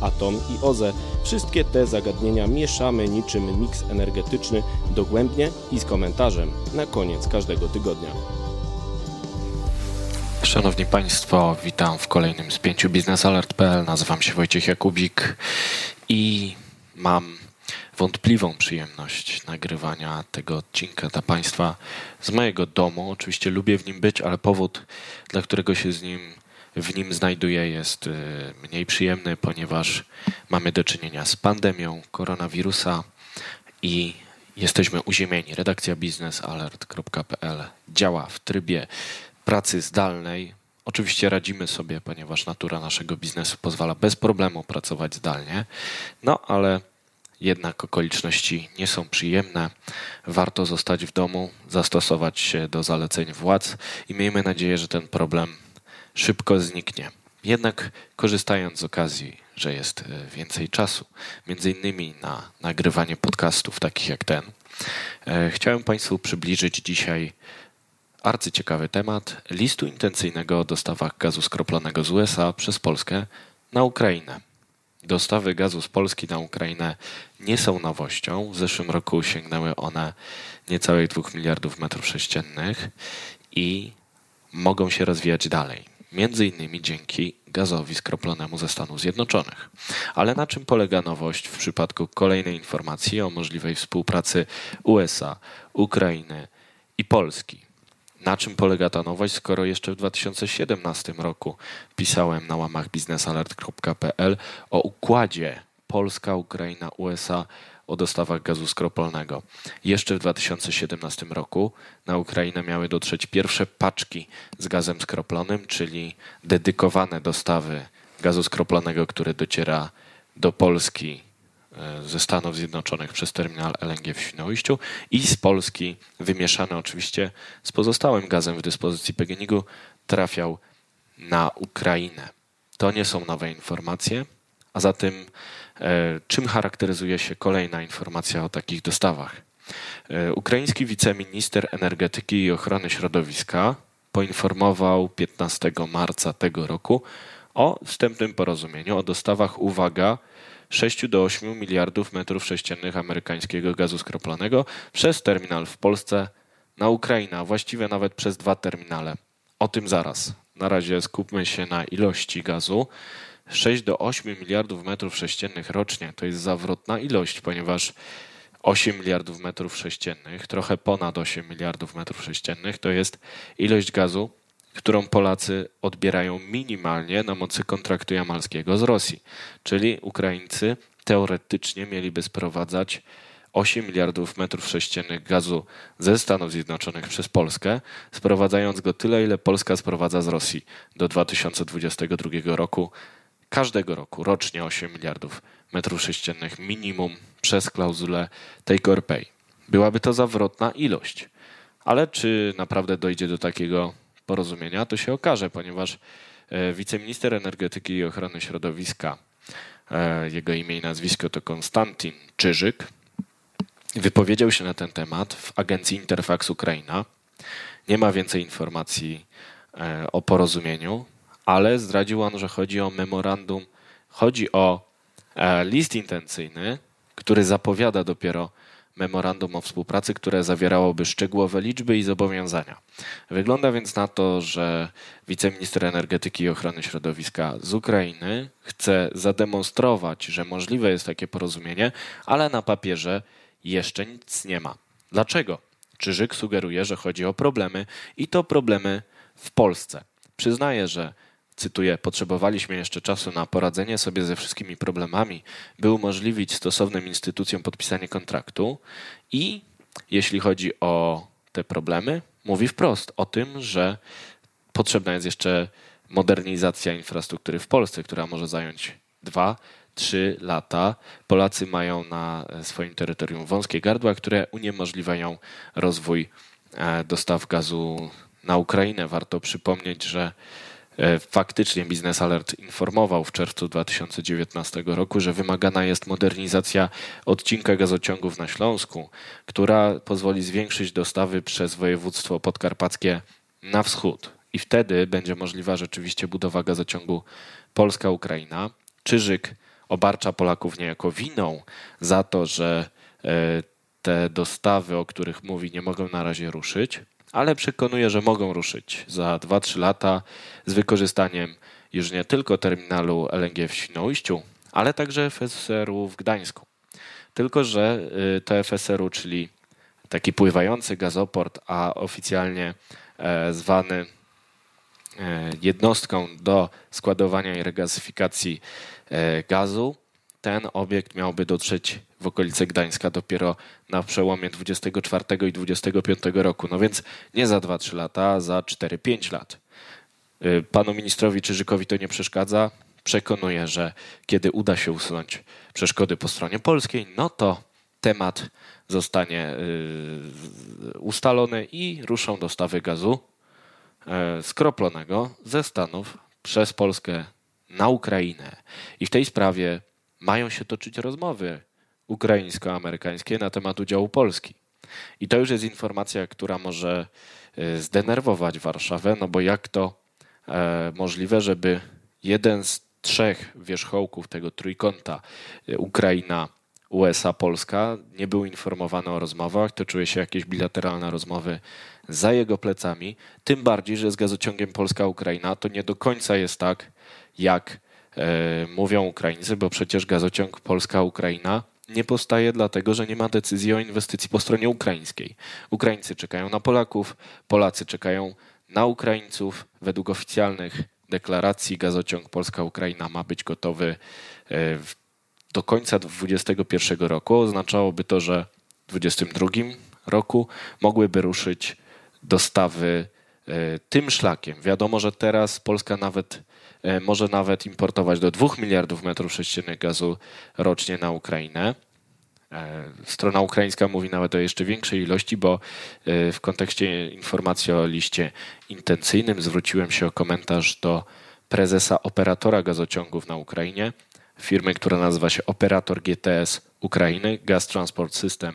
atom i OZE wszystkie te zagadnienia mieszamy niczym miks energetyczny dogłębnie i z komentarzem na koniec każdego tygodnia. Szanowni Państwo, witam w kolejnym spięciu biznesalert.pl. Nazywam się Wojciech Jakubik i mam wątpliwą przyjemność nagrywania tego odcinka dla Państwa z mojego domu. Oczywiście lubię w nim być, ale powód, dla którego się z nim w nim znajduję, jest y, mniej przyjemny, ponieważ mamy do czynienia z pandemią koronawirusa i jesteśmy uziemieni. Redakcja biznesalert.pl działa w trybie pracy zdalnej. Oczywiście radzimy sobie, ponieważ natura naszego biznesu pozwala bez problemu pracować zdalnie, no ale jednak okoliczności nie są przyjemne. Warto zostać w domu, zastosować się do zaleceń władz i miejmy nadzieję, że ten problem szybko zniknie. Jednak korzystając z okazji, że jest e, więcej czasu, między innymi na nagrywanie podcastów takich jak ten, e, chciałem Państwu przybliżyć dzisiaj arcyciekawy temat listu intencyjnego o dostawach gazu skroplonego z USA przez Polskę na Ukrainę. Dostawy gazu z Polski na Ukrainę nie są nowością. W zeszłym roku sięgnęły one niecałych 2 miliardów metrów sześciennych i mogą się rozwijać dalej. Między innymi dzięki gazowi skroplonemu ze Stanów Zjednoczonych. Ale na czym polega nowość w przypadku kolejnej informacji o możliwej współpracy USA, Ukrainy i Polski? Na czym polega ta nowość, skoro jeszcze w 2017 roku pisałem na łamach biznesalert.pl o układzie Polska, Ukraina, USA o dostawach gazu skropolnego. Jeszcze w 2017 roku na Ukrainę miały dotrzeć pierwsze paczki z gazem skroplonym, czyli dedykowane dostawy gazu skroplonego, który dociera do Polski e, ze Stanów Zjednoczonych przez terminal LNG w Świnoujściu i z Polski wymieszany oczywiście z pozostałym gazem w dyspozycji PGNiG-u trafiał na Ukrainę. To nie są nowe informacje, a zatem E, czym charakteryzuje się kolejna informacja o takich dostawach? E, ukraiński wiceminister energetyki i ochrony środowiska poinformował 15 marca tego roku o wstępnym porozumieniu o dostawach, uwaga, 6 do 8 miliardów metrów sześciennych amerykańskiego gazu skroplonego przez terminal w Polsce na Ukrainę, a właściwie nawet przez dwa terminale. O tym zaraz. Na razie skupmy się na ilości gazu. 6 do 8 miliardów metrów sześciennych rocznie to jest zawrotna ilość, ponieważ 8 miliardów metrów sześciennych, trochę ponad 8 miliardów metrów sześciennych, to jest ilość gazu, którą Polacy odbierają minimalnie na mocy kontraktu jamalskiego z Rosji. Czyli Ukraińcy teoretycznie mieliby sprowadzać 8 miliardów metrów sześciennych gazu ze Stanów Zjednoczonych przez Polskę, sprowadzając go tyle, ile Polska sprowadza z Rosji do 2022 roku każdego roku, rocznie 8 miliardów metrów sześciennych minimum przez klauzulę take or pay. Byłaby to zawrotna ilość. Ale czy naprawdę dojdzie do takiego porozumienia, to się okaże, ponieważ e, wiceminister energetyki i ochrony środowiska, e, jego imię i nazwisko to Konstantin Czyżyk, wypowiedział się na ten temat w agencji Interfax Ukraina. Nie ma więcej informacji e, o porozumieniu ale zdradził on, że chodzi o memorandum, chodzi o e, list intencyjny, który zapowiada dopiero memorandum o współpracy, które zawierałoby szczegółowe liczby i zobowiązania. Wygląda więc na to, że wiceminister energetyki i ochrony środowiska z Ukrainy chce zademonstrować, że możliwe jest takie porozumienie, ale na papierze jeszcze nic nie ma. Dlaczego? Czyżyk sugeruje, że chodzi o problemy i to problemy w Polsce. Przyznaje, że cytuję, potrzebowaliśmy jeszcze czasu na poradzenie sobie ze wszystkimi problemami, by umożliwić stosownym instytucjom podpisanie kontraktu i jeśli chodzi o te problemy, mówi wprost o tym, że potrzebna jest jeszcze modernizacja infrastruktury w Polsce, która może zająć dwa, trzy lata. Polacy mają na swoim terytorium wąskie gardła, które uniemożliwiają rozwój dostaw gazu na Ukrainę. Warto przypomnieć, że E, faktycznie Biznes Alert informował w czerwcu 2019 roku, że wymagana jest modernizacja odcinka gazociągów na Śląsku, która pozwoli zwiększyć dostawy przez województwo podkarpackie na wschód. I wtedy będzie możliwa rzeczywiście budowa gazociągu Polska-Ukraina. Czyżyk obarcza Polaków niejako winą za to, że e, te dostawy, o których mówi, nie mogą na razie ruszyć ale przekonuje, że mogą ruszyć za 2-3 lata z wykorzystaniem już nie tylko terminalu LNG w Świnoujściu, ale także FSR-u w Gdańsku. Tylko, że y, to FSR-u, czyli taki pływający gazoport, a oficjalnie e, zwany e, jednostką do składowania i regazyfikacji e, gazu, ten obiekt miałby dotrzeć w okolice Gdańska dopiero na przełomie 24 i 25 roku. No więc nie za 2-3 lata, za 4-5 lat. Y, panu ministrowi Czyżykowi to nie przeszkadza. Przekonuje, że kiedy uda się usunąć przeszkody po stronie polskiej, no to temat zostanie y, ustalony i ruszą dostawy gazu y, skroplonego ze Stanów przez Polskę na Ukrainę. I w tej sprawie mają się toczyć rozmowy ukraińsko-amerykańskie na temat udziału Polski. I to już jest informacja, która może e, zdenerwować Warszawę, no bo jak to e, możliwe, żeby jeden z trzech wierzchołków tego trójkąta e, Ukraina, USA, Polska nie był informowany o rozmowach, toczyły się jakieś bilateralne rozmowy za jego plecami, tym bardziej, że z gazociągiem Polska-Ukraina to nie do końca jest tak, jak mówią Ukraińcy, bo przecież gazociąg Polska-Ukraina nie powstaje dlatego, że nie ma decyzji o inwestycji po stronie ukraińskiej. Ukraińcy czekają na Polaków, Polacy czekają na Ukraińców. Według oficjalnych deklaracji gazociąg Polska-Ukraina ma być gotowy e, do końca 2021 roku. Oznaczałoby to, że w 2022 roku mogłyby ruszyć dostawy e, tym szlakiem. Wiadomo, że teraz Polska nawet może nawet importować do 2 miliardów metrów sześciennych gazu rocznie na Ukrainę. E, strona ukraińska mówi nawet o jeszcze większej ilości, bo e, w kontekście informacji o liście intencyjnym zwróciłem się o komentarz do prezesa operatora gazociągów na Ukrainie, firmy, która nazywa się Operator GTS Ukrainy, Gas Transport System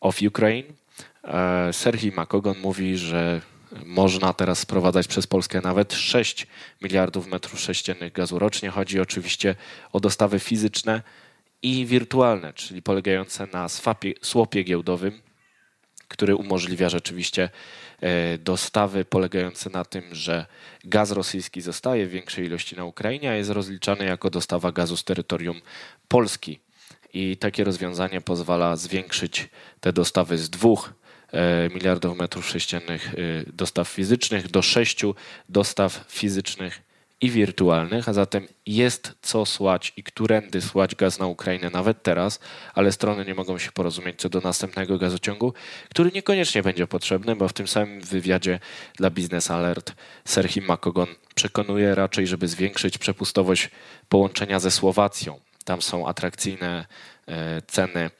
of Ukraine. Serhii Makogon mówi, że można teraz sprowadzać przez Polskę nawet 6 miliardów metrów sześciennych gazu rocznie. Chodzi oczywiście o dostawy fizyczne i wirtualne, czyli polegające na swapie, słopie giełdowym, który umożliwia rzeczywiście e, dostawy polegające na tym, że gaz rosyjski zostaje w większej ilości na Ukrainie, a jest rozliczany jako dostawa gazu z terytorium Polski. I takie rozwiązanie pozwala zwiększyć te dostawy z dwóch miliardów metrów sześciennych e, dostaw fizycznych do sześciu dostaw fizycznych i wirtualnych, a zatem jest co słać i którędy słać gaz na Ukrainę nawet teraz, ale strony nie mogą się porozumieć co do następnego gazociągu, który niekoniecznie będzie potrzebny, bo w tym samym wywiadzie dla Business Alert Serhii Makogon przekonuje raczej, żeby zwiększyć przepustowość połączenia ze Słowacją. Tam są atrakcyjne e, ceny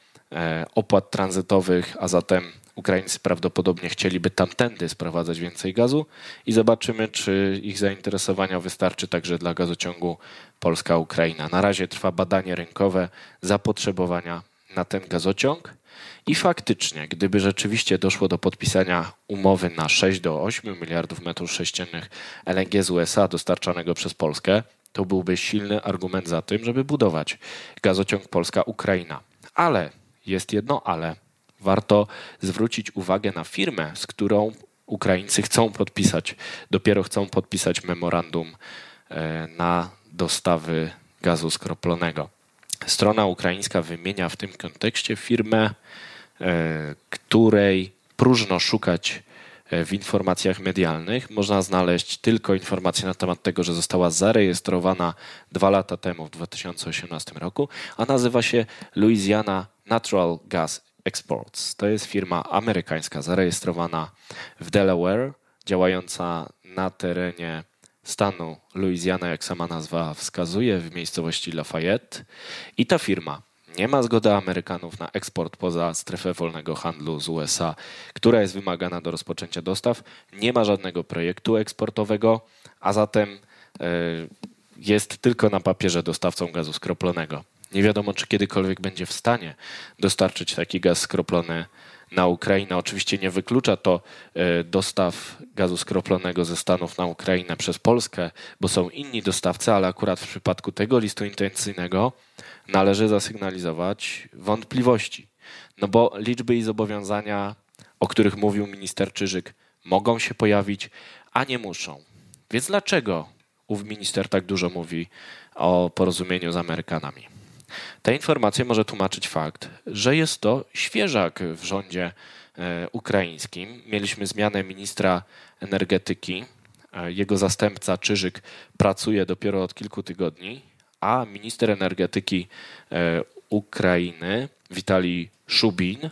opłat tranzytowych, a zatem Ukraińcy prawdopodobnie chcieliby tamtędy sprowadzać więcej gazu i zobaczymy, czy ich zainteresowania wystarczy także dla gazociągu Polska-Ukraina. Na razie trwa badanie rynkowe zapotrzebowania na ten gazociąg. I faktycznie, gdyby rzeczywiście doszło do podpisania umowy na 6 do 8 miliardów metrów sześciennych LNG z USA dostarczanego przez Polskę, to byłby silny argument za tym, żeby budować gazociąg Polska-Ukraina. Ale jest jedno ale warto zwrócić uwagę na firmę, z którą Ukraińcy chcą podpisać, dopiero chcą podpisać memorandum e, na dostawy gazu skroplonego. Strona ukraińska wymienia w tym kontekście firmę, e, której próżno szukać e, w informacjach medialnych. Można znaleźć tylko informacje na temat tego, że została zarejestrowana dwa lata temu, w 2018 roku, a nazywa się Louisiana Natural Gas Exports. To jest firma amerykańska zarejestrowana w Delaware, działająca na terenie stanu Louisiana, jak sama nazwa wskazuje, w miejscowości Lafayette. I ta firma nie ma zgody Amerykanów na eksport poza strefę wolnego handlu z USA, która jest wymagana do rozpoczęcia dostaw. Nie ma żadnego projektu eksportowego, a zatem e, jest tylko na papierze dostawcą gazu skroplonego. Nie wiadomo, czy kiedykolwiek będzie w stanie dostarczyć taki gaz skroplony na Ukrainę. Oczywiście nie wyklucza to e, dostaw gazu skroplonego ze Stanów na Ukrainę przez Polskę, bo są inni dostawcy, ale akurat w przypadku tego listu intencyjnego należy zasygnalizować wątpliwości. No bo liczby i zobowiązania, o których mówił minister Czyżyk, mogą się pojawić, a nie muszą. Więc dlaczego ów minister tak dużo mówi o porozumieniu z Amerykanami? Te informacje może tłumaczyć fakt, że jest to świeżak w rządzie e, ukraińskim. Mieliśmy zmianę ministra energetyki. E, jego zastępca Czyżyk pracuje dopiero od kilku tygodni, a minister energetyki e, Ukrainy Witalij Szubin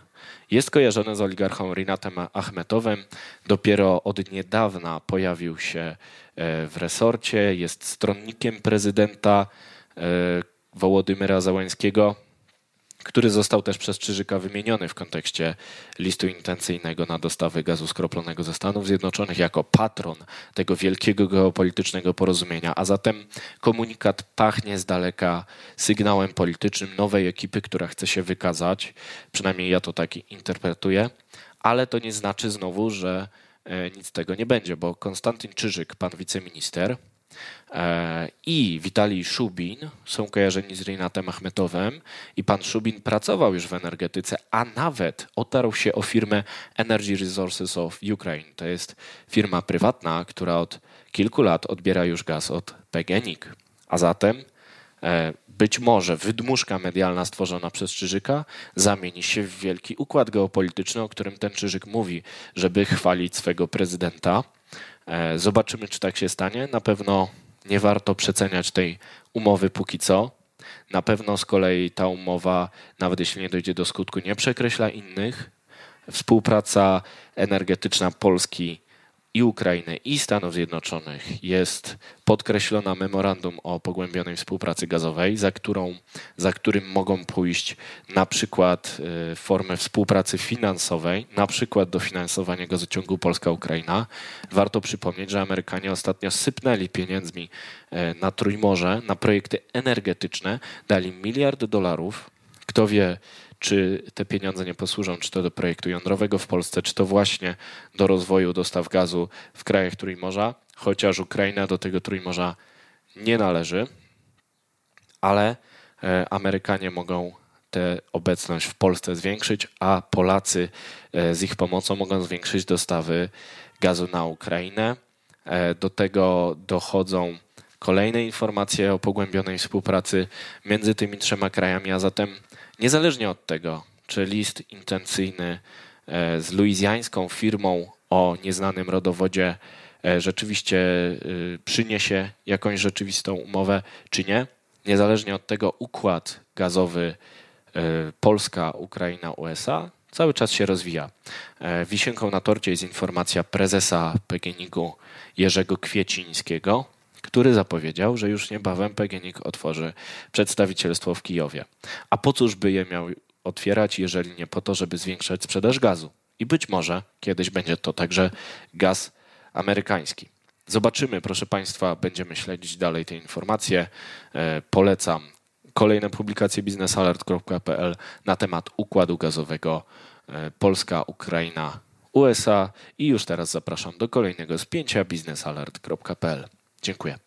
jest kojarzony z oligarchą Rinatem Achmetowem. Dopiero od niedawna pojawił się w resorcie, jest stronnikiem prezydenta Wołodymyra Załańskiego, który został też przez Czyżyka wymieniony w kontekście listu intencyjnego na dostawy gazu skroplonego ze Stanów Zjednoczonych jako patron tego wielkiego geopolitycznego porozumienia. A zatem komunikat pachnie z daleka sygnałem politycznym nowej ekipy, która chce się wykazać. Przynajmniej ja to tak interpretuję. Ale to nie znaczy znowu, że e, nic z tego nie będzie, bo Konstantyn Czyżyk, pan wiceminister, i Witalij Szubin są kojarzeni z Rinatem Achmetowem i pan Szubin pracował już w energetyce, a nawet otarł się o firmę Energy Resources of Ukraine. To jest firma prywatna, która od kilku lat odbiera już gaz od PGNiG. A zatem e, być może wydmuszka medialna stworzona przez Czyżyka zamieni się w wielki układ geopolityczny, o którym ten Czyżyk mówi, żeby chwalić swego prezydenta E, zobaczymy, czy tak się stanie. Na pewno nie warto przeceniać tej umowy póki co. Na pewno z kolei ta umowa, nawet jeśli nie dojdzie do skutku, nie przekreśla innych. Współpraca energetyczna Polski i Ukrainy, i Stanów Zjednoczonych jest podkreślona memorandum o pogłębionej współpracy gazowej, za, którą, za którym mogą pójść na przykład y, formy współpracy finansowej, na przykład dofinansowanie gazociągu Polska-Ukraina. Warto przypomnieć, że Amerykanie ostatnio sypnęli pieniędzmi y, na Trójmorze, na projekty energetyczne, dali miliard dolarów. Kto wie, czy te pieniądze nie posłużą, czy to do projektu jądrowego w Polsce, czy to właśnie do rozwoju dostaw gazu w krajach Trójmorza, chociaż Ukraina do tego Trójmorza nie należy, ale e, Amerykanie mogą tę obecność w Polsce zwiększyć, a Polacy e, z ich pomocą mogą zwiększyć dostawy gazu na Ukrainę. E, do tego dochodzą kolejne informacje o pogłębionej współpracy między tymi trzema krajami, a zatem Niezależnie od tego, czy list intencyjny e, z luizjańską firmą o nieznanym rodowodzie e, rzeczywiście e, przyniesie jakąś rzeczywistą umowę, czy nie, niezależnie od tego układ gazowy Polska, Ukraina, USA cały czas się rozwija. Wisienką na torcie jest informacja prezesa PGNiG-u Jerzego Kwiecińskiego, który zapowiedział, że już niebawem PGNiG otworzy przedstawicielstwo w Kijowie. A po cóż by je miał otwierać, jeżeli nie po to, żeby zwiększać sprzedaż gazu? I być może kiedyś będzie to także gaz amerykański. Zobaczymy, proszę Państwa, będziemy śledzić dalej te informacje. E, polecam kolejne publikacje biznesalert.pl na temat układu gazowego e, Polska, Ukraina, USA i już teraz zapraszam do kolejnego spięcia biznesalert.pl. Dziękuję.